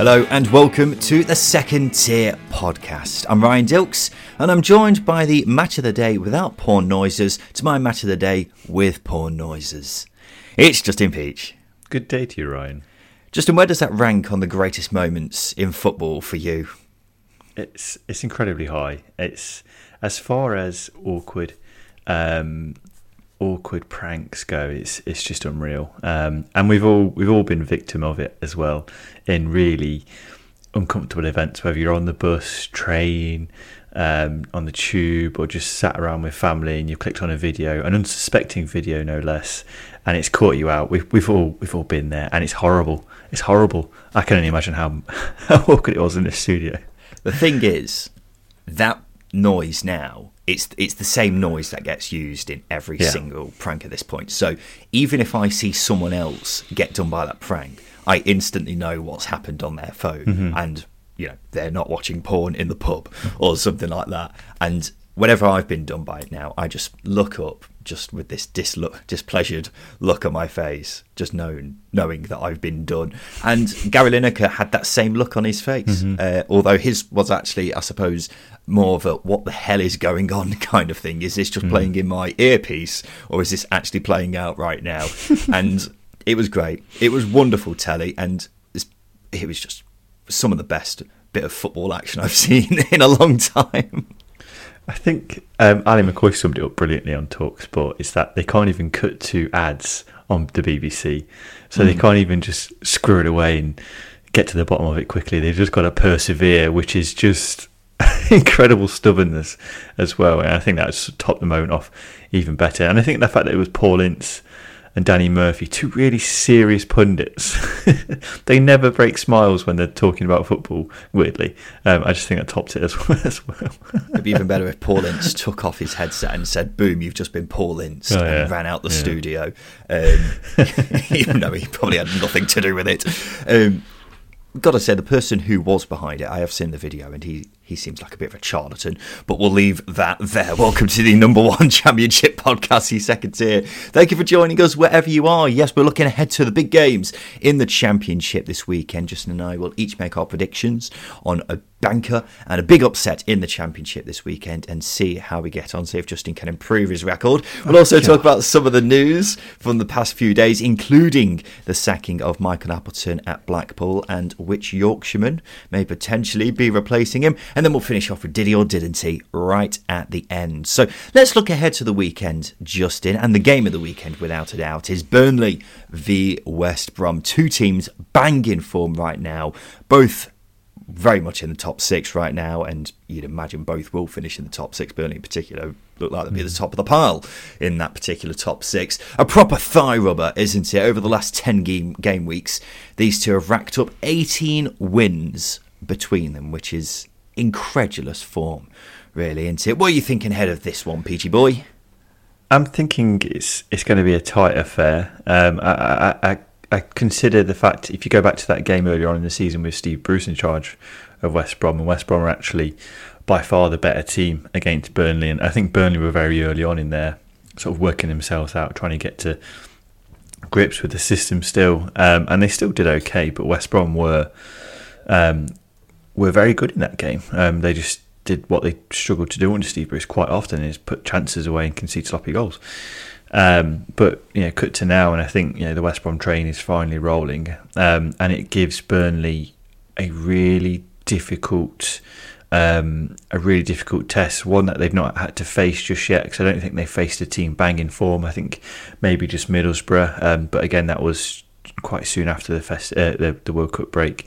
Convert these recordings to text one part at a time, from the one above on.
Hello and welcome to the Second Tier Podcast. I'm Ryan Dilks and I'm joined by the match of the day without porn noises to my match of the day with porn noises. It's Justin Peach. Good day to you, Ryan. Justin, where does that rank on the greatest moments in football for you? It's it's incredibly high. It's as far as awkward um, awkward pranks go. It's it's just unreal. Um, and we've all we've all been victim of it as well in really uncomfortable events, whether you're on the bus, train, um, on the tube, or just sat around with family and you clicked on a video, an unsuspecting video no less, and it's caught you out. We've we've all we've all been there, and it's horrible. It's horrible. I can only imagine how how awkward it was in the studio. The thing is, that noise now it's it's the same noise that gets used in every Yeah. single prank at this point. So even if I see someone else get done by that prank, I instantly know what's happened on their phone, Mm-hmm. and you know they're not watching porn in the pub or something like that. And whenever I've been done by it now, I just look up just with this dislook, displeasured look on my face, just knowing knowing that I've been done. And Gary Lineker had that same look on his face, uh, although his was actually, I suppose, more of a "what the hell is going on" kind of thing. Is this just playing in my earpiece, or is this actually playing out right now? and it was great. It was wonderful telly, and it was just some of the best bit of football action I've seen in a long time. I think um, Ally McCoist summed it up brilliantly on Talksport. Is that they can't even cut to ads on the BBC, so they can't even just screw it away and get to the bottom of it quickly. They've just got to persevere, which is just incredible stubbornness as well. And I think that's topped the moment off even better. And I think the fact that it was Paul Ince and Danny Murphy, two really serious pundits. they never break smiles when they're talking about football. Weirdly, um, I just think that topped it as well. As well. It'd be even better if Paul Ince took off his headset and said, "Boom, you've just been Paul Ince," Oh, and ran out the Yeah. studio. Um, even though he probably had nothing to do with it. Um, Got to say, the person who was behind it, I have seen the video, and he he seems like a bit of a charlatan. But we'll leave that there. Welcome to the number one championship podcast, the second tier. Thank you for joining us wherever you are. Yes, we're looking ahead to the big games in the championship this weekend. Justin and I will each make our predictions on a banker and a big upset in the championship this weekend and see how we get on, see if Justin can improve his record. We'll also talk about some of the news from the past few days, including the sacking of Michael Appleton at Blackpool and which Yorkshireman may potentially be replacing him. And then we'll finish off with Diddy or Didn't he right at the end. So let's look ahead to the weekend, Justin. And the game of the weekend, without a doubt, is Burnley v West Brom. Two teams banging form right now, both very much in the top six right now, and you'd imagine both will finish in the top six. Burnley, in particular, look like they'll be at the top of the pile in that particular top six. A proper thigh rubber, isn't it? Over the last 10 game, game weeks, these two have racked up 18 wins between them, which is incredulous form, really, isn't it? What are you thinking ahead of this one, Peachy Boy? I'm thinking it's it's going to be a tight affair. Um, I, I, I, I consider the fact if you go back to that game earlier on in the season with Steve Bruce in charge of West Brom, and West Brom are actually by far the better team against Burnley, and I think Burnley were very early on in there, sort of working themselves out, trying to get to grips with the system still, um, and they still did okay. But West Brom were um, were very good in that game. Um, they just did what they struggled to do under Steve Bruce quite often is put chances away and concede sloppy goals. Um, but you know, cut to now, and I think you know the West Brom train is finally rolling, um, and it gives Burnley a really difficult um, a really difficult test, one that they've not had to face just yet. Because I don't think they faced a team banging form. I think maybe just Middlesbrough, um, but again that was quite soon after the, fest- uh, the, the World Cup break.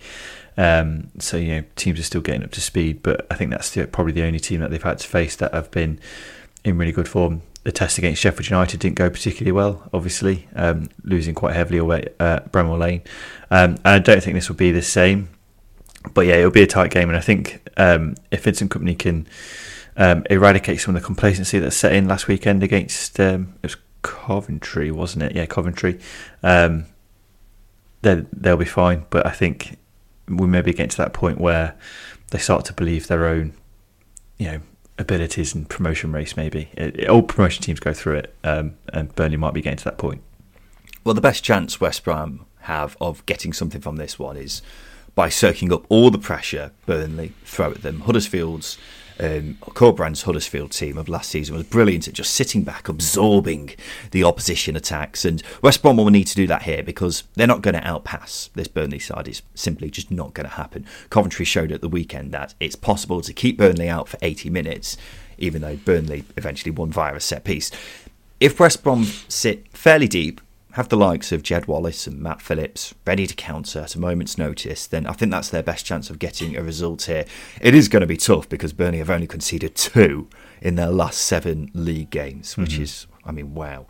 Um, so you know teams are still getting up to speed, but I think that's the, probably the only team that they've had to face that have been in really good form. The test against Sheffield United didn't go particularly well, obviously, um, losing quite heavily away at Bramall Lane. Um, and I don't think this will be the same. But yeah, it'll be a tight game, and I think um, if Vincent Kompany can um, eradicate some of the complacency that set in last weekend against um, it was Coventry, wasn't it? Yeah, Coventry. They'll be fine. But I think we maybe get to that point where they start to believe their own, you know, abilities and promotion race. Maybe it, it, all promotion teams go through it, um, and Burnley might be getting to that point. Well, the best chance West Brom have of getting something from this one is by soaking up all the pressure Burnley throw at them. Huddersfield's um, Corberán's Huddersfield team of last season was brilliant at just sitting back, absorbing the opposition attacks. And West Brom will need to do that here because they're not going to outpass this Burnley side. It's simply just not going to happen. Coventry showed at the weekend that it's possible to keep Burnley out for 80 minutes, even though Burnley eventually won via a set piece. If West Brom sit fairly deep, have the likes of Jed Wallace and Matt Phillips ready to counter at a moment's notice, then I think that's their best chance of getting a result here. It is going to be tough because Burnley have only conceded two in their last seven league games, which mm-hmm. is, I mean, wow.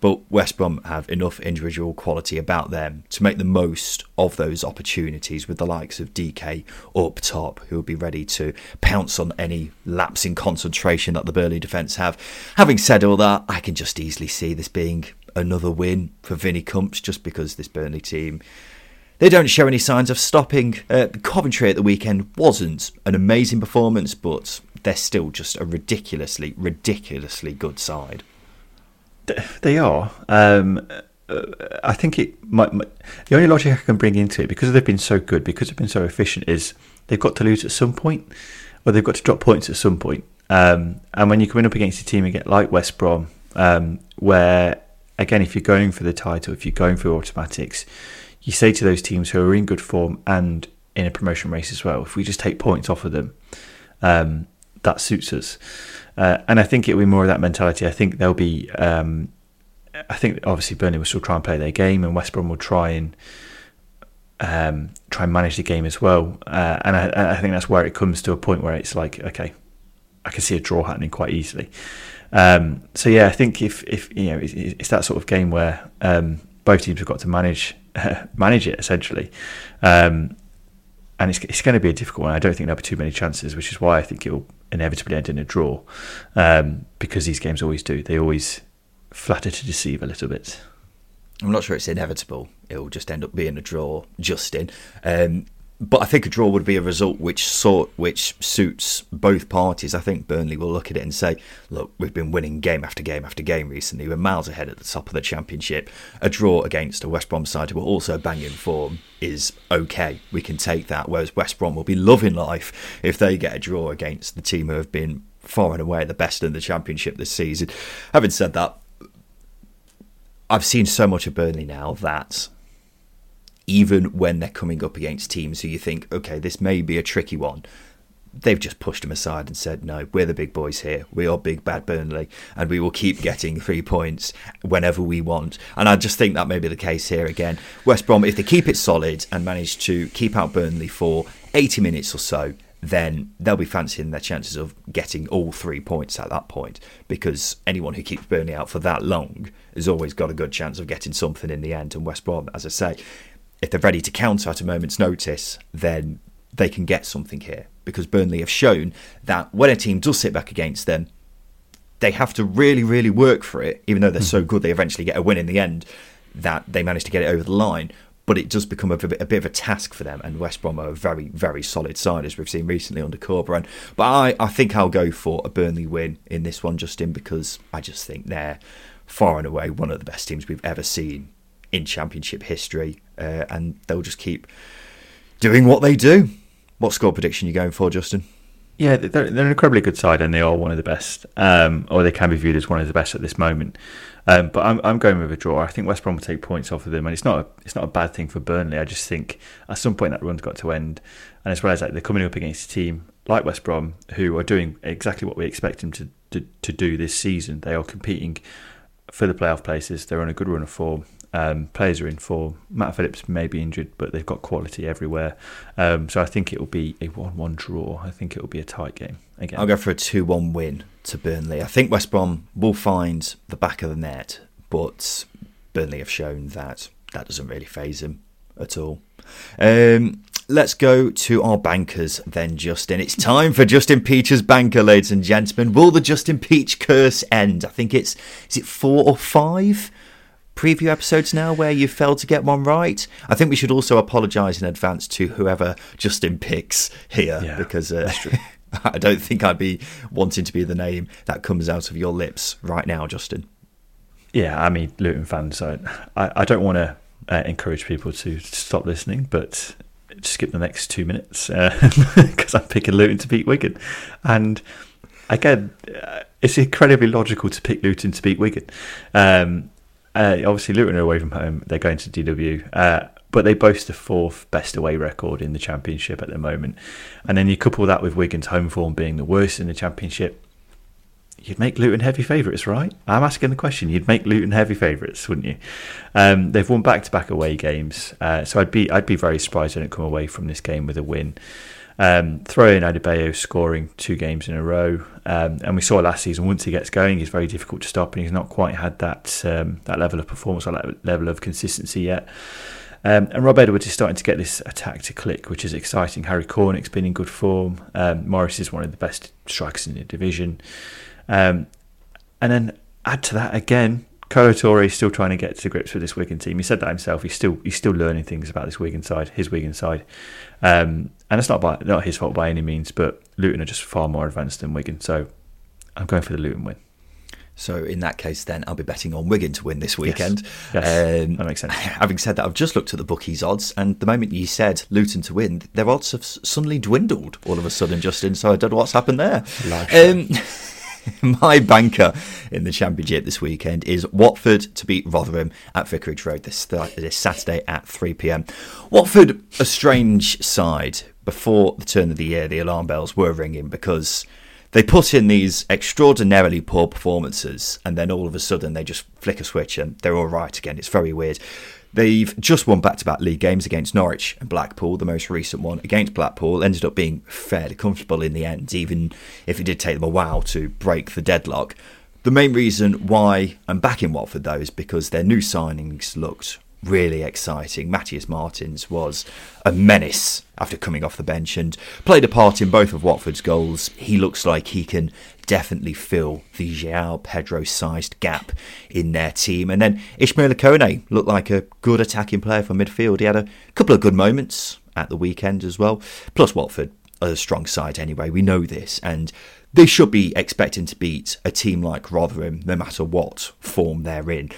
But West Brom have enough individual quality about them to make the most of those opportunities with the likes of Dike up top, who will be ready to pounce on any lapse in concentration that the Burnley defence have. Having said all that, I can just easily see this being another win for Vinnie Cumps just because this Burnley team they don't show any signs of stopping. Uh, Coventry at the weekend wasn't an amazing performance, but they're still just a ridiculously, ridiculously good side. They are. Um, uh, I think it might, might, the only logic I can bring into it because they've been so good, because they've been so efficient, is they've got to lose at some point, or they've got to drop points at some point. Um, and when you're coming up against a team again like West Brom, um, where again, if you're going for the title, if you're going for automatics, you say to those teams who are in good form and in a promotion race as well, if we just take points off of them, um, that suits us. Uh, and I think it'll be more of that mentality. I think there'll be, um, I think obviously Burnley will still try and play their game, and West Brom will try and um, try and manage the game as well. Uh, and I, I, think that's where it comes to a point where it's like, okay, I can see a draw happening quite easily. Um, so yeah, I think if if you know it's, it's that sort of game where um, both teams have got to manage manage it essentially, um, and it's it's going to be a difficult one. I don't think there'll be too many chances, which is why I think it will inevitably end in a draw, um, because these games always do. They always flatter to deceive a little bit. I'm not sure it's inevitable. It'll just end up being a draw, Justin. Um, but I think a draw would be a result which sort which suits both parties. I think Burnley will look at it and say, "Look, we've been winning game after game after game recently. We're miles ahead at the top of the championship. A draw against a West Brom side who are also banging form is okay. We can take that. Whereas West Brom will be loving life if they get a draw against the team who have been far and away the best in the championship this season. Having said that, I've seen so much of Burnley now that even when they're coming up against teams who you think, okay, this may be a tricky one, they've just pushed them aside and said, no, we're the big boys here. We are big bad Burnley, and we will keep getting three points whenever we want. And I just think that may be the case here again. West Brom, if they keep it solid and manage to keep out Burnley for 80 minutes or so, then they'll be fancying their chances of getting all three points at that point because anyone who keeps Burnley out for that long has always got a good chance of getting something in the end. And West Brom, as I say, if they're ready to counter at a moment's notice, then they can get something here because Burnley have shown that when a team does sit back against them, they have to really, really work for it, even though they're so hmm. good they eventually get a win in the end, that they manage to get it over the line. But it does become a bit, a bit of a task for them, and West Brom are a very, very solid side, as we've seen recently under Corberán. But I, I think I'll go for a Burnley win in this one, Justin, because I just think they're far and away one of the best teams we've ever seen in Championship history, uh, and they'll just keep doing what they do. What score prediction are you going for, Justin? Yeah, they're, they're an incredibly good side, and they are one of the best, um, or they can be viewed as one of the best at this moment. Um, but I'm, I'm going with a draw. I think West Brom will take points off of them, and it's not a, it's not a bad thing for Burnley. I just think at some point that run's got to end, and as well as that, they're coming up against a team like West Brom, who are doing exactly what we expect them to, to, to do this season. They are competing for the playoff places. They're on a good run of form. Um, players are in form. Matt Phillips may be injured, but they've got quality everywhere. Um, so I think it will be a 1 1 draw. I think it will be a tight game again. I'll go for a 2 1 win to Burnley. I think West Brom will find the back of the net, but Burnley have shown that that doesn't really phase them at all. Um, let's go to our bankers then, Justin. It's time for Justin Peach's banker, ladies and gentlemen. Will the Justin Peach curse end? I think it's is it four or five preview episodes now where you failed to get one right. I think we should also apologise in advance to whoever Justin picks here Yeah, because uh, I don't think I'd be wanting to be the name that comes out of your lips right now, Justin. Yeah, I mean, Luton fans, I, I, I don't want to uh, encourage people to stop listening, but skip the next two minutes because I'm picking Luton to beat Wigan. And again, uh, it's incredibly logical to pick Luton to beat Wigan. Um, uh, obviously, Luton are away from home, they're going to DW. Uh, but they boast the fourth best away record in the championship at the moment. And then you couple that with Wigan's home form being the worst in the championship, you'd make Luton heavy favourites, right? I'm asking the question. You'd make Luton heavy favourites, wouldn't you? Um, they've won back-to-back away games, uh, so I'd be I'd be very surprised they don't come away from this game with a win. Um, throw in Adebayo scoring two games in a row, um, and we saw last season once he gets going, he's very difficult to stop, and he's not quite had that um, that level of performance or that level of consistency yet. Um, and Rob Edwards is starting to get this attack to click, which is exciting. Harry Cornick's been in good form. Um, Morris is one of the best strikers in the division. Um, and then add to that again, Kolo Toure is still trying to get to grips with this Wigan team. He said that himself. He's still he's still learning things about this Wigan side, his Wigan side, um, and it's not by, not his fault by any means. But Luton are just far more advanced than Wigan, so I'm going for the Luton win. So in that case, then I'll be betting on Wigan to win this weekend. Yes, that makes sense. Having said that, I've just looked at the bookies odds, and the moment you said Luton to win, their odds have suddenly dwindled all of a sudden, Justin. So I don't know what's happened there. My banker in the championship this weekend is Watford to beat Rotherham at Vicarage Road this, this Saturday at 3 pm. Watford, a strange side. Before the turn of the year, the alarm bells were ringing because they put in these extraordinarily poor performances, and then all of a sudden they just flick a switch and they're all right again. It's very weird. They've just won back to back league games against Norwich and Blackpool. The most recent one against Blackpool ended up being fairly comfortable in the end, even if it did take them a while to break the deadlock. The main reason why I'm back in Watford, though, is because their new signings looked really exciting. Matheus Martins was a menace after coming off the bench and played a part in both of Watford's goals. He looks like he can definitely fill the João Pedro sized gap in their team. And then Ishmael Kone looked like a good attacking player for midfield. He had a couple of good moments at the weekend as well. Plus, Watford are a strong side anyway. We know this. And they should be expecting to beat a team like Rotherham no matter what form they're in.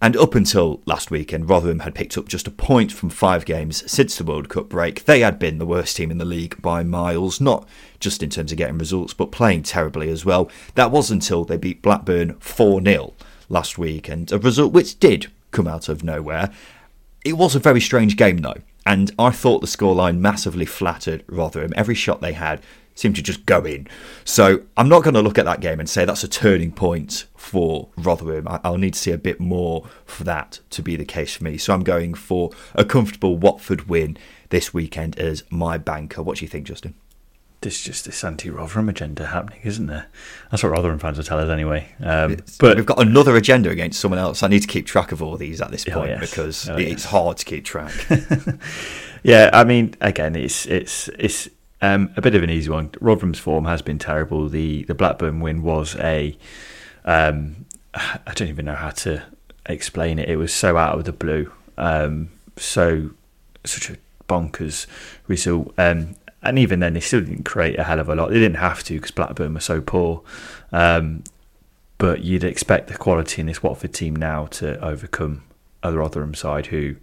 And up until last weekend, Rotherham had picked up just a point from five games since the World Cup break. They had been the worst team in the league by miles, not just in terms of getting results, but playing terribly as well. That was until they beat Blackburn 4 0 last week, and a result which did come out of nowhere. It was a very strange game, though, and I thought the scoreline massively flattered Rotherham. Every shot they had seemed to just go in. So I'm not going to look at that game and say that's a turning point for Rotherham. I'll need to see a bit more for that to be the case for me. So I'm going for a comfortable Watford win this weekend as my banker. What do you think, Justin? There's just this anti-Rotherham agenda happening, isn't there? That's what Rotherham fans will tell us anyway. Um, but we've got another agenda against someone else. I need to keep track of all these at this Oh, point yes. because Oh, it's yes. hard to keep track. Yeah, I mean, again, it's it's it's um, a bit of an easy one. Rotherham's form has been terrible. The the Blackburn win was a um, I don't even know how to explain it. It was so out of the blue, um, so such a bonkers result. Um, and even then, they still didn't create a hell of a lot. They didn't have to because Blackburn were so poor. Um, but you'd expect the quality in this Watford team now to overcome a Rotherham side who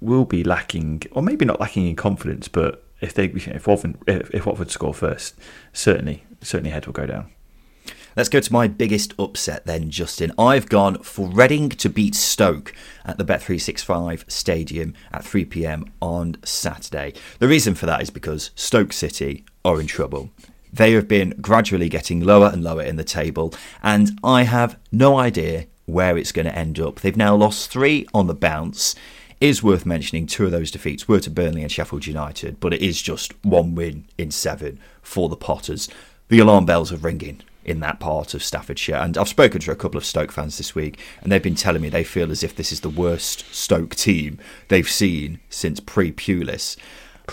will be lacking, or maybe not lacking in confidence, but if they if Watford if Watford score first, certainly certainly head will go down. Let's go to my biggest upset then, Justin. I've gone for Reading to beat Stoke at the Bet365 Stadium at 3 pm on Saturday. The reason for that is because Stoke City are in trouble. They have been gradually getting lower and lower in the table, and I have no idea where it's going to end up. They've now lost three on the bounce. is worth mentioning two of those defeats were to Burnley and Sheffield United, but it is just one win in seven for the Potters. The alarm bells are ringing in that part of Staffordshire. And I've spoken to a couple of Stoke fans this week, and they've been telling me they feel as if this is the worst Stoke team they've seen since pre Pulis.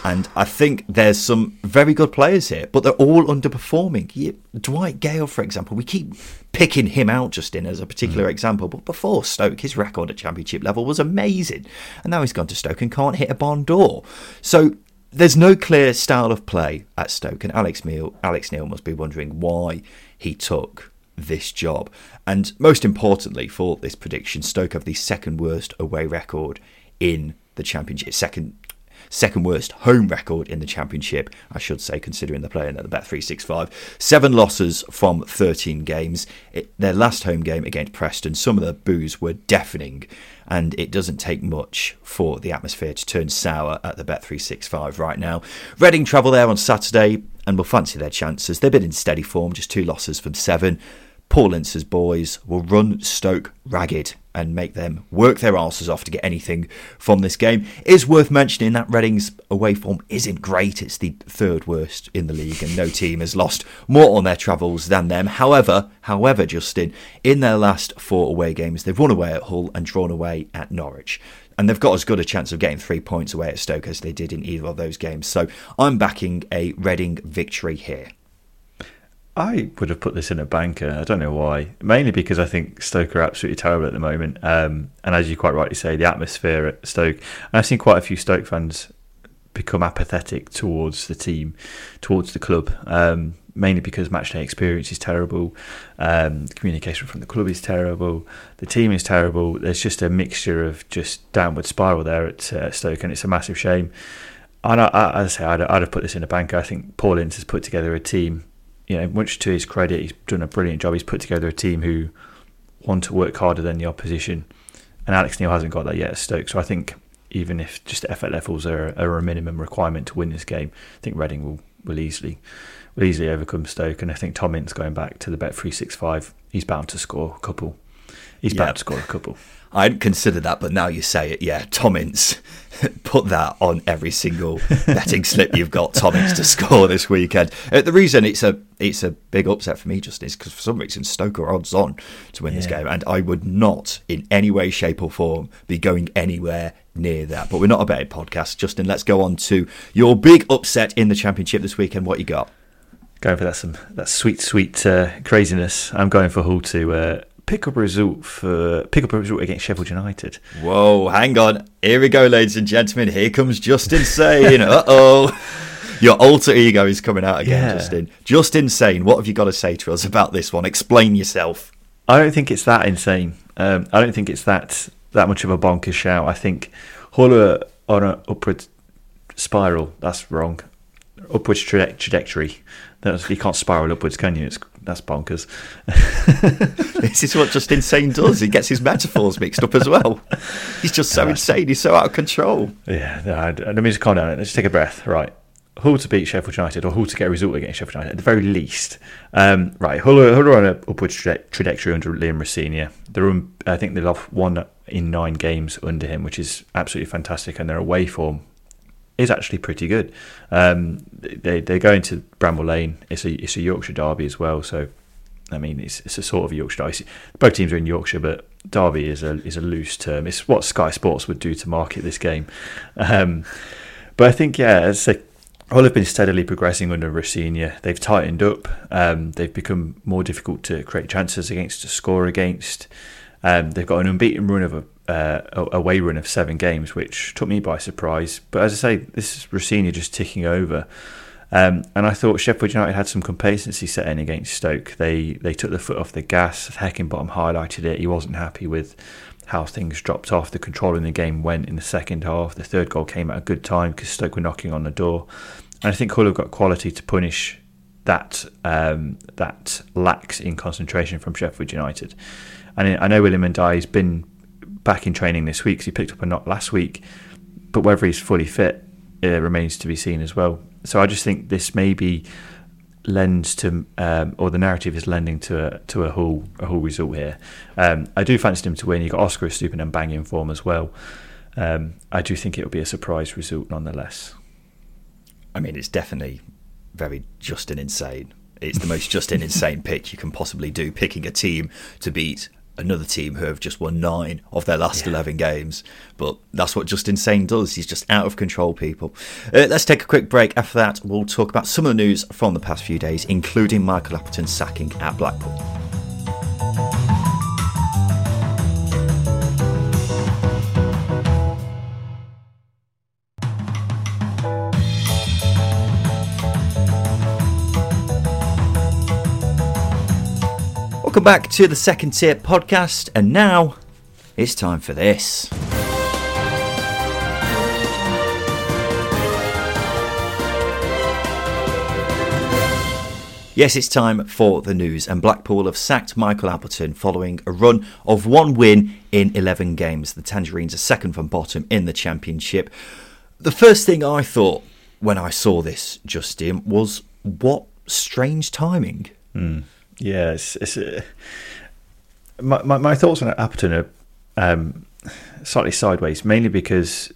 And I think there's some very good players here, but they're all underperforming. Dwight Gayle, for example, we keep picking him out, Justin, as a particular mm. example. But before Stoke, his record at Championship level was amazing. And now he's gone to Stoke and can't hit a barn door. So there's no clear style of play at Stoke. And Alex Neil, Alex Neil must be wondering why he took this job. And most importantly, for this prediction, Stoke have the second worst away record in the Championship, second second worst home record in the Championship, I should say, considering they're playing at the Bet365. Seven losses from 13 games. It, their last home game against Preston, some of the boos were deafening, and it doesn't take much for the atmosphere to turn sour at the Bet365 right now. Reading travel there on Saturday and will fancy their chances. They've been in steady form, just two losses from seven. Paul Ince's boys will run Stoke ragged and make them work their asses off to get anything from this game. It is worth mentioning that Reading's away form isn't great. It's the third worst in the league, and no team has lost more on their travels than them. However, however, Justin, in their last four away games, they've won away at Hull and drawn away at Norwich. And they've got as good a chance of getting three points away at Stoke as they did in either of those games. So I'm backing a Reading victory here. I would have put this in a banker. I don't know why. Mainly because I think Stoke are absolutely terrible at the moment. Um, and as you quite rightly say, the atmosphere at Stoke. I've seen quite a few Stoke fans become apathetic towards the team, towards the club. Um, mainly because matchday experience is terrible, um, communication from the club is terrible, the team is terrible. There's just a mixture of just downward spiral there at uh, Stoke, and it's a massive shame. And I, I, as I say, I'd, I'd, have put this in a banker. I think Paul Ince has put together a team you know, much to his credit, he's done a brilliant job. He's put together a team who want to work harder than the opposition, and Alex Neil hasn't got that yet at Stoke. So I think even if just effort levels are, are a minimum requirement to win this game, I think Reading will, will easily will easily overcome Stoke. And I think Tom Ince going back to the bet three six five, he's bound to score a couple. He's yeah. bound to score a couple. I hadn't considered that, but now you say it, yeah, Tom Ince. Put that on every single betting slip you've got. Tom Ince to score this weekend. Uh, the reason it's a it's a big upset for me, just is because for some reason Stoke are odds on to win yeah. this game, and I would not, in any way, shape, or form, be going anywhere near that. But we're not a betting podcast, Justin. Let's go on to your big upset in the championship this weekend. What you got? Going for that some that sweet, sweet uh, craziness. I'm going for Hull to. Uh, pick up a result for pick up a result against Sheffield United. Whoa, hang on. Here we go, ladies and gentlemen. Here comes Justin saying, uh oh. Your alter ego is coming out again, yeah. Justin. Just insane. What have you got to say to us about this one? Explain yourself. I don't think it's that insane. Um, I don't think it's that that much of a bonkers shout. I think Hull are on an upward spiral. That's wrong. Upwards tra- trajectory. That's, you can't spiral upwards, can you? It's that's bonkers. this is what just insane does. He gets his metaphors mixed up as well. He's just so insane. He's so out of control. Yeah, no, let me just calm down. Let's just take a breath. Right. Hull to beat Sheffield United or Hull to get a result against Sheffield United at the very least. Um, right, Hull, Hull are on an upward tra- trajectory under Liam Rosenior. They're, I think they've lost one in nine games under him, which is absolutely fantastic, and their away form is actually pretty good. Um, they they go into Bramall Lane. It's a it's a Yorkshire derby as well. So I mean, it's it's a sort of Yorkshire derby. Both teams are in Yorkshire, but derby is a is a loose term. It's what Sky Sports would do to market this game. Um, but I think yeah, as have been steadily progressing under Rosenior. They've tightened up. Um, they've become more difficult to create chances against, to score against. Um, they've got an unbeaten run of a uh, away run of seven games, which took me by surprise. But as I say, this is Rosenior just ticking over. Um, and I thought Sheffield United had some complacency set in against Stoke. They they took the foot off the gas. Heckingbottom highlighted it. He wasn't happy with how things dropped off. The control in the game went in the second half. The third goal came at a good time because Stoke were knocking on the door. And I think Hull have got quality to punish that um, that lacks in concentration from Sheffield United. And I know Iliman Ndiaye's been back in training this week because he picked up a knock last week. But whether he's fully fit uh, remains to be seen as well. So I just think this maybe lends to, um, or the narrative is lending to a to a Hull a Hull result here. Um, I do fancy him to win. You got Oscar Estupiñán and banging form as well. Um, I do think it'll be a surprise result nonetheless. I mean, it's definitely very Justin insane. It's the most Justin insane pick you can possibly do, picking a team to beat another team who have just won nine of their last yeah. 11 games. But that's what Justin Sane does. He's just out of control, people. Uh, let's take a quick break. After that, we'll talk about some of the news from the past few days, including Michael Appleton's sacking at Blackpool. Welcome back to the Second Tier podcast, and now it's time for this. Yes, it's time for the news, and Blackpool have sacked Michael Appleton following a run of one win in 11 games. The Tangerines are second from bottom in the Championship. The first thing I thought when I saw this, Justin, was what strange timing. Mm. Yeah, it's, it's uh, my, my, my thoughts on Appleton are um, slightly sideways, mainly because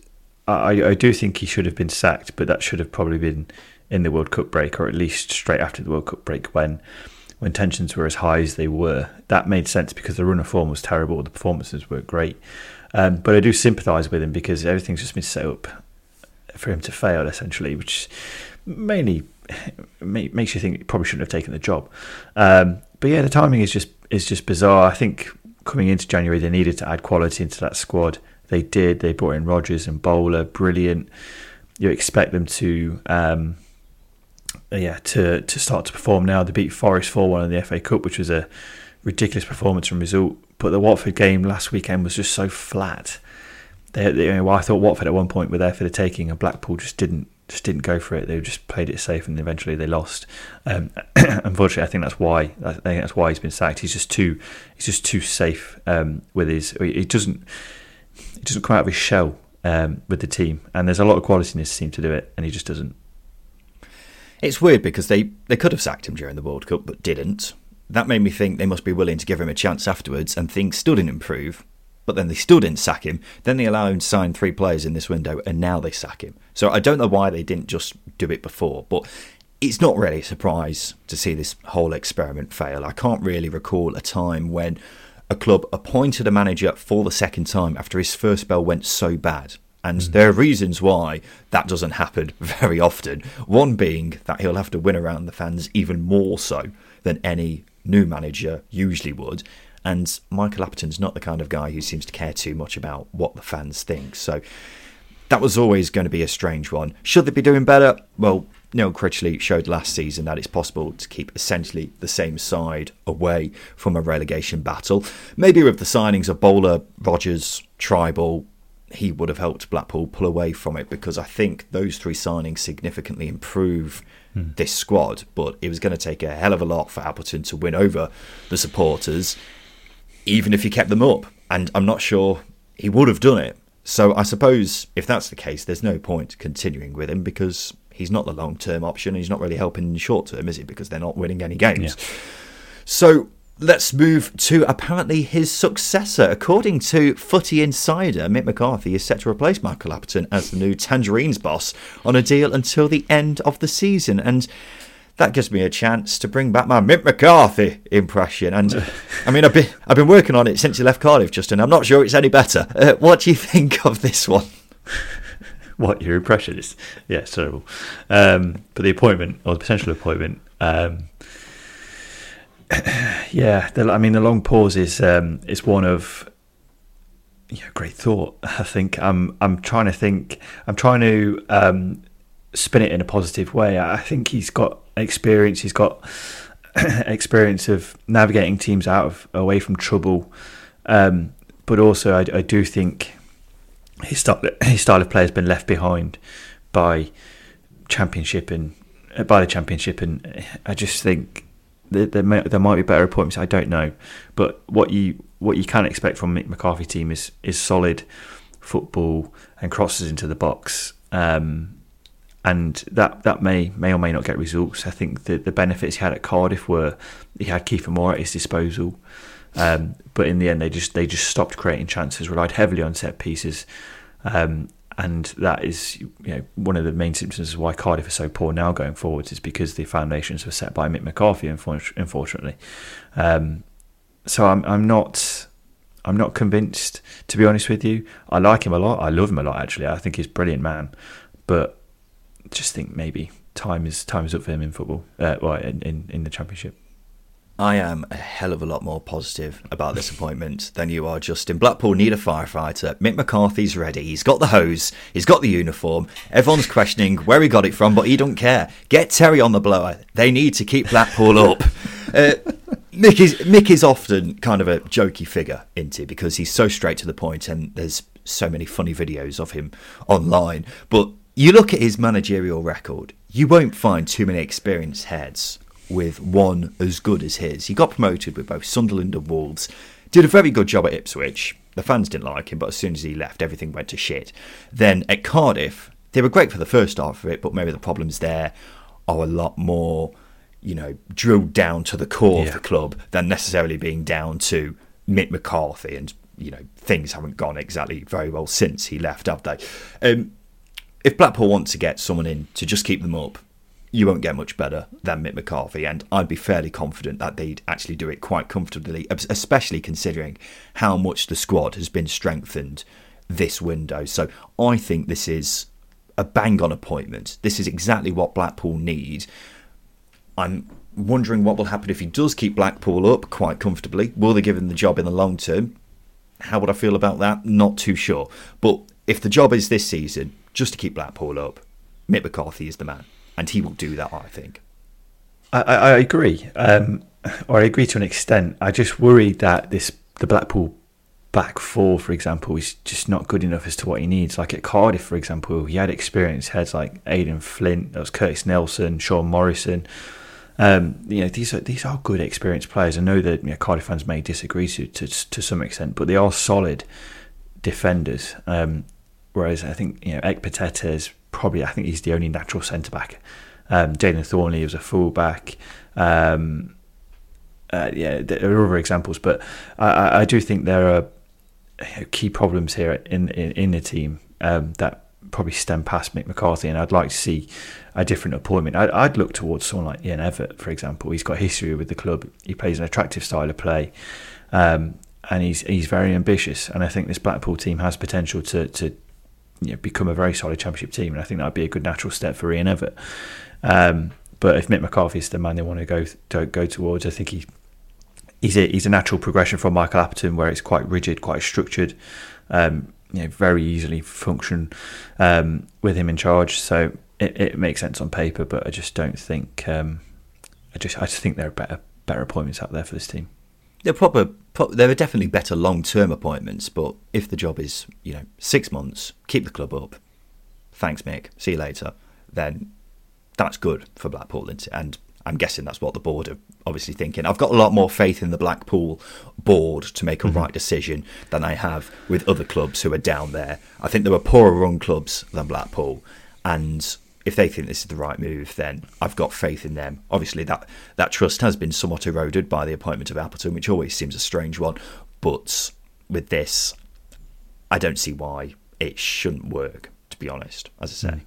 I, I do think he should have been sacked, but that should have probably been in the World Cup break, or at least straight after the World Cup break when when tensions were as high as they were. That made sense because the run of form was terrible, the performances were great. Um, but I do sympathise with him because everything's just been set up for him to fail, essentially, which mainly makes you think he probably shouldn't have taken the job. Um, but yeah, the timing is just is just bizarre. I think coming into January they needed to add quality into that squad. They did. They brought in Rogers and Bowler, brilliant. You expect them to, um, yeah, to to start to perform now. They beat Forest four one in the FA Cup, which was a ridiculous performance and result. But the Watford game last weekend was just so flat. They, they, you I thought Watford at one point were there for the taking, and Blackpool just didn't just didn't go for it. They just played it safe, and eventually they lost. Um, unfortunately, I think that's why I think that's why he's been sacked. He's just too he's just too safe um, with his. He doesn't he doesn't come out of his shell um, with the team, and there's a lot of quality in his team to do it, and he just doesn't. It's weird because they they could have sacked him during the World Cup, but didn't. That made me think they must be willing to give him a chance afterwards, and things still didn't improve but then they still didn't sack him. Then they allow him to sign three players in this window, and now they sack him. So I don't know why they didn't just do it before, but it's not really a surprise to see this whole experiment fail. I can't really recall a time when a club appointed a manager for the second time after his first spell went so bad. And mm. there are reasons why that doesn't happen very often. One being that he'll have to win around the fans even more so than any new manager usually would. And Michael Appleton's not the kind of guy who seems to care too much about what the fans think. So that was always going to be a strange one. Should they be doing better? Well, Neil Critchley showed last season that it's possible to keep essentially the same side away from a relegation battle. Maybe with the signings of Bowler, Rogers, Trybull, he would have helped Blackpool pull away from it because I think those three signings significantly improve hmm. this squad. But it was going to take a hell of a lot for Appleton to win over the supporters even if he kept them up. And I'm not sure he would have done it. So I suppose if that's the case, there's no point continuing with him because he's not the long term option. And he's not really helping in the short term, is he? Because they're not winning any games. Yeah. So let's move to apparently his successor. According to Footy Insider, Mick McCarthy is set to replace Michael Appleton as the new Tangerines boss on a deal until the end of the season. And that gives me a chance to bring back my Mick McCarthy impression. And I mean, I've been I've been working on it since you left Cardiff, Justin. I'm not sure it's any better. Uh, what do you think of this one? what your impression is? Yeah, it's terrible. Um, but the appointment or the potential appointment. Um, yeah, the, I mean, the long pause is um, is one of yeah, great thought. I think I'm I'm trying to think. I'm trying to um, spin it in a positive way. I think he's got experience. He's got experience of navigating teams out of away from trouble. Um, but also, I, I, do think his style, his style of play has been left behind by championship and uh, by the championship, and I just think there, there, may, there might be better appointments. I don't know, but what you what you can expect from Mick McCarthy team is is solid football and crosses into the box. Um, and that that may may or may not get results. I think the the benefits he had at Cardiff were he had Kiefer Moore at his disposal, um, but in the end they just they just stopped creating chances, relied heavily on set pieces, um, and that is you know one of the main symptoms of why Cardiff are so poor now going forwards is because the foundations were set by Mick McCarthy, unfortunately. Um, so I'm I'm not. I'm not convinced, to be honest with you. I like him a lot. I love him a lot, actually. I think he's a brilliant man. But just think maybe time is time is up for him in football. Uh, well, in, in, in the championship. I am a hell of a lot more positive about this appointment than you are, Justin. Blackpool need a firefighter. Mick McCarthy's ready. He's got the hose. He's got the uniform. Everyone's questioning where he got it from, but he don't care. Get Terry on the blower. They need to keep Blackpool up. Uh, Mick is Mick is often kind of a jokey figure, into because he's so straight to the point, and there's so many funny videos of him online. But you look at his managerial record, you won't find too many experienced heads with one as good as his. He got promoted with both Sunderland and Wolves, did a very good job at Ipswich. The fans didn't like him, but as soon as he left, everything went to shit. Then at Cardiff, they were great for the first half of it, but maybe the problems there are a lot more, you know, drilled down to the core yeah. of the club than necessarily being down to Mick McCarthy and you know things haven't gone exactly very well since he left, have they? Um, if Blackpool want to get someone in to just keep them up, you won't get much better than Mick McCarthy, and I'd be fairly confident that they'd actually do it quite comfortably, especially considering how much the squad has been strengthened this window. So I think this is a bang on appointment. This is exactly what Blackpool need. I'm wondering what will happen if he does keep Blackpool up quite comfortably. Will they give him the job in the long term? How would I feel about that? Not too sure. But if the job is this season, just to keep Blackpool up, Mick McCarthy is the man, and he will do that. I think. I, I agree, um, or I agree to an extent. I just worry that this the Blackpool back four, for example, is just not good enough as to what he needs. Like at Cardiff, for example, he had experienced heads like Aden Flint, that was Curtis Nelson, Sean Morrison. Um, you know, these are these are good experienced players. I know that you know, Cardiff fans may disagree to, to to some extent, but they are solid defenders. Um, Whereas I think you know Ekpiteta is probably I think he's the only natural centre back. Um, Jaden Thorniley was a fullback. Um, uh, yeah, there are other examples, but I, I do think there are key problems here in in, in the team um, that probably stem past Mick McCarthy, and I'd like to see a different appointment. I'd, I'd, look towards someone like Ian Evatt, for example. He's got history with the club. He plays an attractive style of play, um, and he's he's very ambitious. And I think this Blackpool team has potential to to you know, become a very solid championship team, and I think that'd be a good natural step for Ian Evatt. Um, but if Mick McCarthy is the man they want to go to go towards, I think he he's a he's a natural progression from Michael Appleton, where it's quite rigid, quite structured, um, you know, very easily function um, with him in charge. So it, it, makes sense on paper, but I just don't think um, I just I just think there are better better appointments out there for this team. They're proper. There are definitely better long-term appointments, but if the job is, you know, six months, keep the club up. Thanks, Mick. See you later. Then that's good for Blackpool, and I'm guessing that's what the board are obviously thinking. I've got a lot more faith in the Blackpool board to make a mm-hmm. right decision than I have with other clubs who are down there. I think there are poorer run clubs than Blackpool, and if they think this is the right move, then I've got faith in them. Obviously, that that trust has been somewhat eroded by the appointment of Appleton, which always seems a strange one. But with this, I don't see why it shouldn't work. To be honest, as I say. Mm.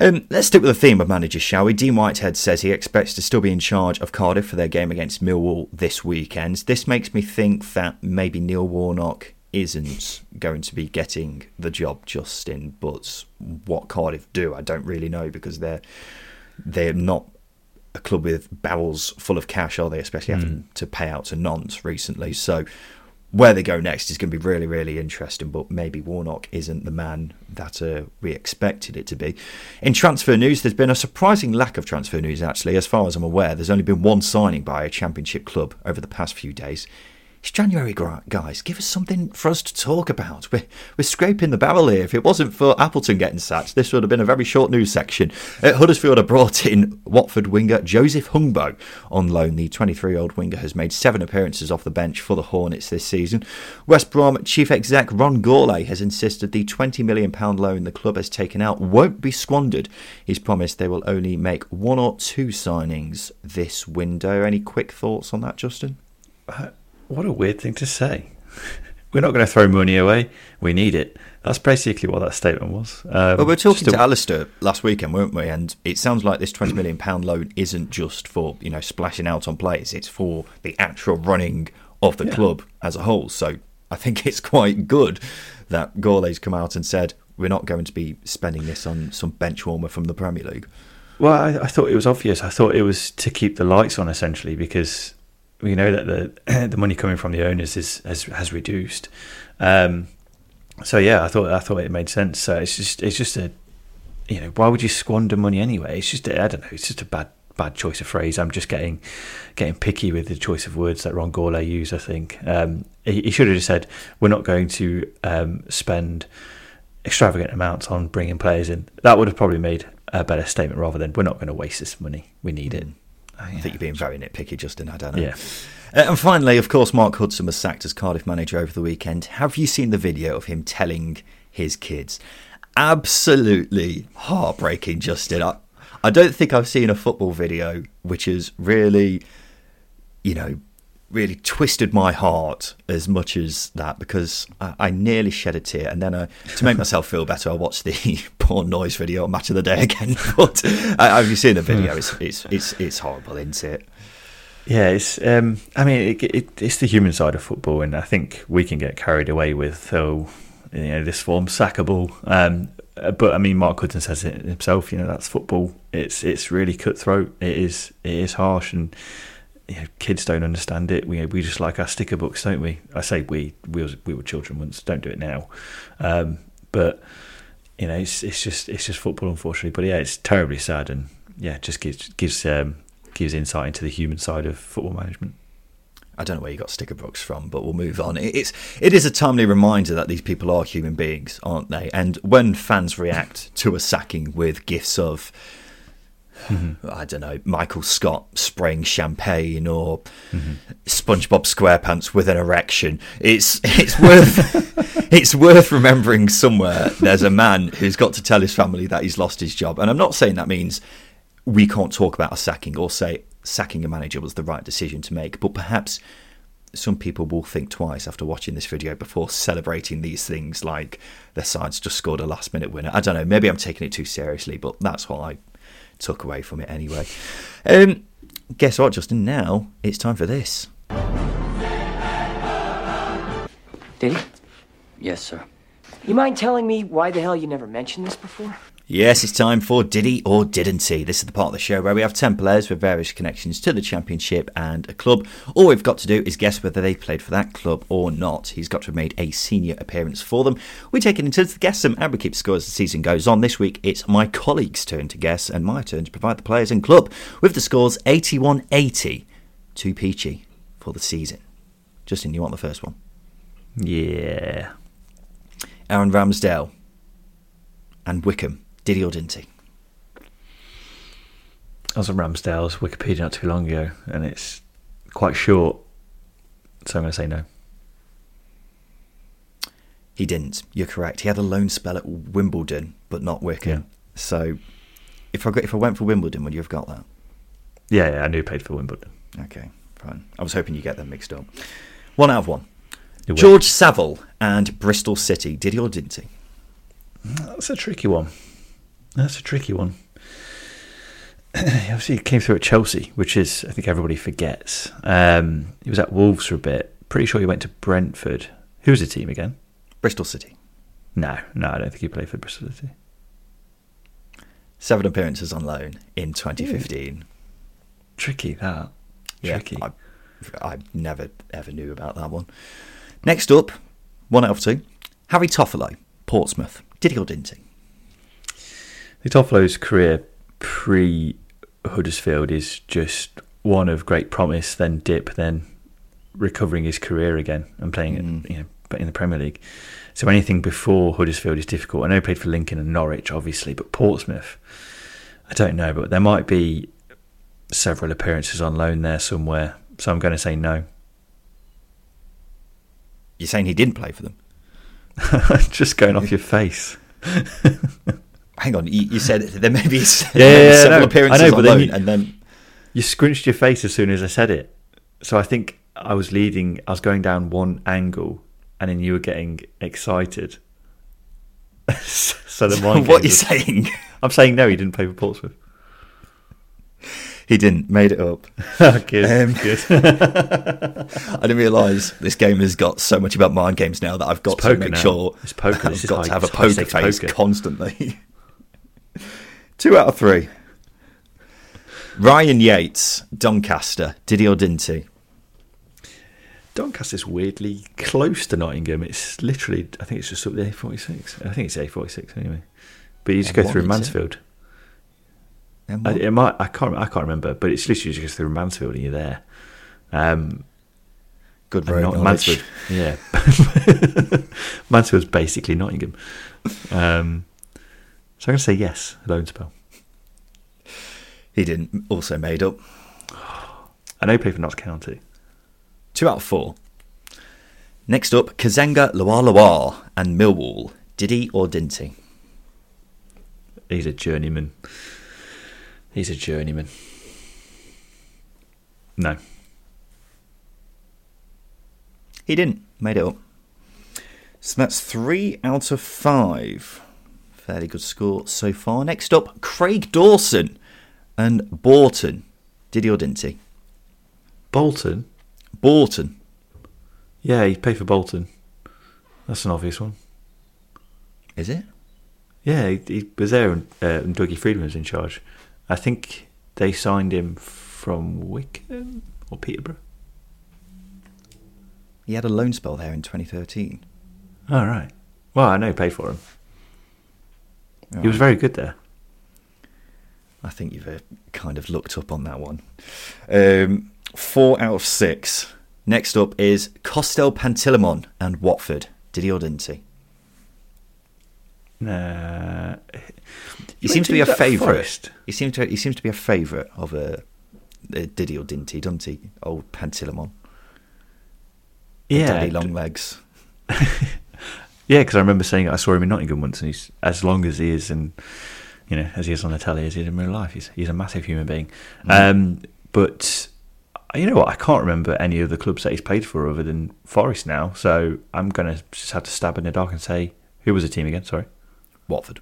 Um, let's stick with the theme of managers, shall we? Dean Whitehead says he expects to still be in charge of Cardiff for their game against Millwall this weekend. This makes me think that maybe Neil Warnock isn't going to be getting the job, Justin. But what Cardiff do, I don't really know because they're they're not a club with barrels full of cash, are they? Especially mm. having to pay out to Nantes recently. So where they go next is going to be really, really interesting. But maybe Warnock isn't the man that uh, we expected it to be. In transfer news, there's been a surprising lack of transfer news. Actually, as far as I'm aware, there's only been one signing by a Championship club over the past few days. It's January, guys. Give us something for us to talk about. We're, we're scraping the barrel here. If it wasn't for Appleton getting sacked, this would have been a very short news section. Uh, Huddersfield have brought in Watford winger Joseph Hungbo on loan. The 23 year old winger has made seven appearances off the bench for the Hornets this season. West Brom chief exec Ron Gourlay has insisted the £20 million loan the club has taken out won't be squandered. He's promised they will only make one or two signings this window. Any quick thoughts on that, Justin? Uh, what a weird thing to say. We're not going to throw money away. We need it. That's basically what that statement was. Um, well, we were talking to. Alistair last weekend, weren't we? And it sounds like this twenty million pound loan isn't just for you know splashing out on players; it's for the actual running of the yeah. club as a whole. So I think it's quite good that Gourlay's come out and said we're not going to be spending this on some bench warmer from the Premier League. Well, I, I thought it was obvious. I thought it was to keep the lights on essentially because we know that the the money coming from the owners is has has reduced. Um, so yeah, I thought I thought it made sense. So it's just it's just a you know why would you squander money anyway? It's just I don't know. It's just a bad bad choice of phrase. I'm just getting getting picky with the choice of words that Ron Gourlay used. I think um, he, he, should have just said we're not going to um, spend extravagant amounts on bringing players in. That would have probably made a better statement rather than we're not going to waste this money. We need it. Oh, yeah. I think you're being very nitpicky, Justin. I don't know. Yeah. Uh, and finally, of course, Mark Hudson was sacked as Cardiff manager over the weekend. Have you seen the video of him telling his kids? Absolutely heartbreaking, Justin. I, I don't think I've seen a football video which has really, you know, really twisted my heart as much as that because I, I nearly shed a tear. And then I, to make myself feel better, I watched the porn noise video on Match of the Day again. but uh, have you seen the video? It's it's it's, it's horrible, isn't it? Yeah, it's. Um, I mean, it, it, it's the human side of football, and I think we can get carried away with oh, you know, this form sackable. Um, but I mean, Mark Hudson says it himself. You know, that's football. It's it's really cutthroat. It is it is harsh, and you know, kids don't understand it. We we just like our sticker books, don't we? I say we we was, we were children once. Don't do it now. Um, but you know, it's it's just it's just football, unfortunately. But yeah, it's terribly sad, and yeah, just gives gives um, gives insight into the human side of football management. I don't know where you got sticker books from, but we'll move on. It's it is a timely reminder that these people are human beings, aren't they? And when fans react to a sacking with gifts of Mm-hmm. I don't know, Michael Scott spraying champagne or mm-hmm. SpongeBob SquarePants with an erection. It's it's worth it's worth remembering somewhere there's a man who's got to tell his family that he's lost his job. And I'm not saying that means we can't talk about a sacking or say sacking a manager was the right decision to make, but perhaps some people will think twice after watching this video before celebrating these things like their side's just scored a last minute winner. I don't know, maybe I'm taking it too seriously, but that's what I took away from it anyway. Um, guess what, Justin? Now it's time for this. Did he? Yes, sir. You mind telling me why the hell you never mentioned this before? Yes, it's time for Did he or Didn't he? This is the part of the show where we have 10 players with various connections to the Championship and a club. All we've got to do is guess whether they played for that club or not. He's got to have made a senior appearance for them. We take it into the guess them and we keep score as the season goes on. This week it's my colleague's turn to guess and my turn to provide the players and club with the scores 81 80 to Peachy for the season. Justin, you want the first one? Yeah. Aaron Ramsdale and Wycombe did he or didn't he? I was on Ramsdale's Wikipedia not too long ago, and it's quite short, so I'm going to say no. He didn't. You're correct. He had a loan spell at Wimbledon, but not Wycombe. Yeah. So, if I if I went for Wimbledon, would you have got that? Yeah, yeah, I knew he played for Wimbledon. Okay, fine. I was hoping you get them mixed up. One out of one. George Saville and Bristol City. Did he or didn't he? That's a tricky one. That's a tricky one. Obviously, he came through at Chelsea, which is I think everybody forgets. Um, he was at Wolves for a bit. Pretty sure he went to Brentford. Who's the team again? Bristol City. No, no, I don't think he played for Bristol City. Seven appearances on loan in 2015. Ooh. Tricky that. Tricky. Yeah, I, I never ever knew about that one. Next up, one out of two. Harry Toffolo, Portsmouth. Did he or didn't he? Toffolo's career pre Huddersfield is just one of great promise, then dip, then recovering his career again and playing mm. you know in the Premier League. So anything before Huddersfield is difficult. I know he played for Lincoln and Norwich, obviously, but Portsmouth, I don't know, but there might be several appearances on loan there somewhere. So I'm going to say no. You're saying he didn't play for them? Just going off your face. Hang on, you, you said there may be yeah, yeah, several no, appearances I know, on loan, you, and then you scrunched your face as soon as I said it. So I think I was leading. I was going down one angle, and then you were getting excited. so the mind what are you saying? I'm saying no. He didn't play for Portsmouth. He didn't. Made it up. good. Um, good. I didn't realise this game has got so much about mind games now that I've got to make now. sure it's poker. I've got high, to have a poker face poker. constantly. Two out of three. Ryan Yates, Doncaster. Did he or didn't he? Doncaster's weirdly close to Nottingham. It's literally, I think it's just up the A46. I think it's A46 anyway. But you just go through Mansfield. I, it might. I can't. I can't remember. But it's literally just through Mansfield and you're there. Um, Good road not, Mansfield. Yeah, Mansfield's basically Nottingham. Um, so I'm going to say yes. Loan spell. He didn't. Also made up. I know he played for Notts County. Two out of four. Next up, Kazenga LuaLua and Millwall. Did he or didn't he? He's a journeyman. He's a journeyman. No. He didn't. Made it up. So that's three out of five. Fairly good score so far. Next up, Craig Dawson and Borton. Did he or didn't he? Bolton? Borton. Yeah, he paid for Bolton. That's an obvious one. Is it? Yeah, he, he was there and, uh, and Dougie Freedman was in charge. I think they signed him from Wycombe or Peterborough. He had a loan spell there in 2013. Oh, right. Well, I know he paid for him. Right. He was very good there. I think you've uh, kind of looked up on that one. Um, four out of six. Next up is Costel Pantilimon and Watford. Did he or didn't he? Nah. He, seems to be a favourite. He seems to he seems to be a favourite of a, a Diddy or Dinty, doesn't he? Old Pantilimon. Yeah, Daddy long legs. yeah, because I remember saying I saw him in Nottingham once, and he's as long as he is, and you know, as he is on the telly, as he is in real life. He's he's a massive human being. Mm. Um, but you know what? I can't remember any of the clubs that he's played for other than Forest now. So I'm going to just have to stab in the dark and say, who was the team again? Sorry. Watford.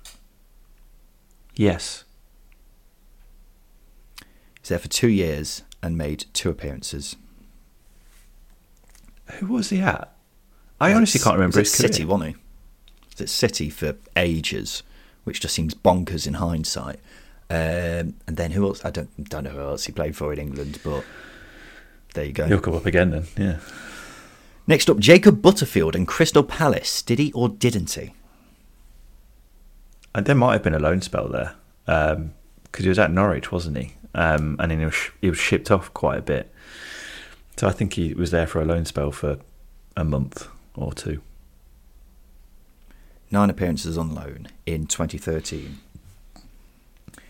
Yes. He's there for two years and made two appearances. Who was he at? I honestly can't remember his City, wasn't he? Was at City for ages, which just seems bonkers in hindsight. Um, and then who else? I don't don't know who else he played for in England, but there you go. He'll come up again then, yeah. Next up, Jacob Butterfield and Crystal Palace. Did he or didn't he? And there might have been a loan spell there because um, he was at Norwich, wasn't he? Um, and then he was, he was shipped off quite a bit. So I think he was there for a loan spell for a month or two. Nine appearances on loan in 2013.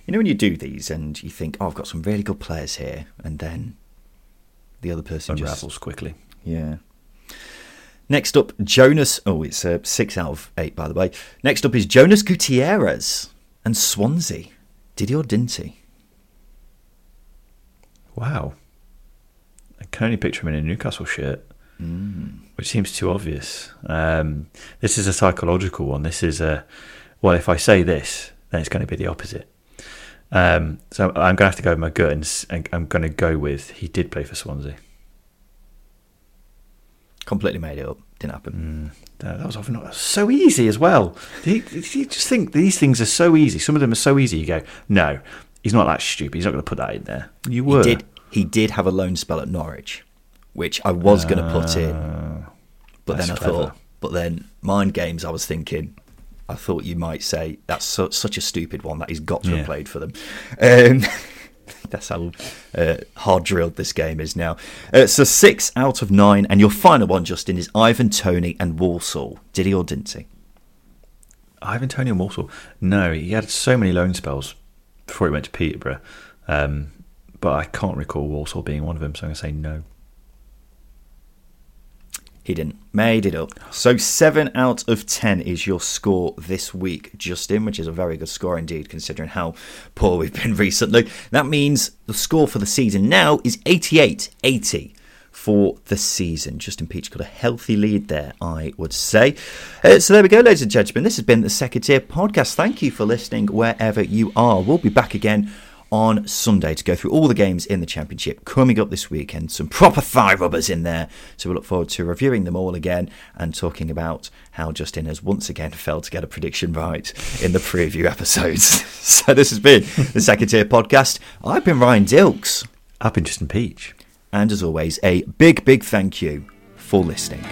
You know when you do these and you think, "Oh, I've got some really good players here," and then the other person unravels just, quickly. Yeah. Next up, Jonas. Oh, it's a six out of eight, by the way. Next up is Jonas Gutierrez and Swansea. Did he or didn't he? Wow. I can only picture him in a Newcastle shirt, mm. which seems too obvious. Um, this is a psychological one. This is a, well, if I say this, then it's going to be the opposite. Um, so I'm going to have to go with my gut and I'm going to go with he did play for Swansea. Completely made it up. Didn't happen. Mm, that was often not so easy as well. You, you just think these things are so easy. Some of them are so easy. You go, no, he's not that stupid. He's not going to put that in there. You were. He did. He did have a loan spell at Norwich, which I was going to put in, ah, but then I clever. thought, but then mind games. I was thinking, I thought you might say that's so, such a stupid one that he's got to yeah. have played for them. Um, That's how uh, hard drilled this game is now. Uh, so six out of nine, and your final one, Justin, is Ivan Toney and Walsall. Did he or didn't he? Ivan Toney and Walsall. No, he had so many loan spells before he went to Peterborough, um, but I can't recall Walsall being one of them. So I'm going to say no. He didn't. Made it up. So seven out of ten is your score this week, Justin, which is a very good score indeed, considering how poor we've been recently. That means the score for the season now is 88 80 for the season. Justin Peach got a healthy lead there, I would say. Uh, so there we go, ladies and gentlemen. This has been the Second Tier Podcast. Thank you for listening wherever you are. We'll be back again on Sunday to go through all the games in the Championship coming up this weekend. Some proper thigh rubbers in there. So we look forward to reviewing them all again and talking about how Justin has once again failed to get a prediction right in the preview episodes. so this has been the Second Tier Podcast. I've been Ryan Dilks. I've been Justin Peach. And as always, a big, big thank you for listening.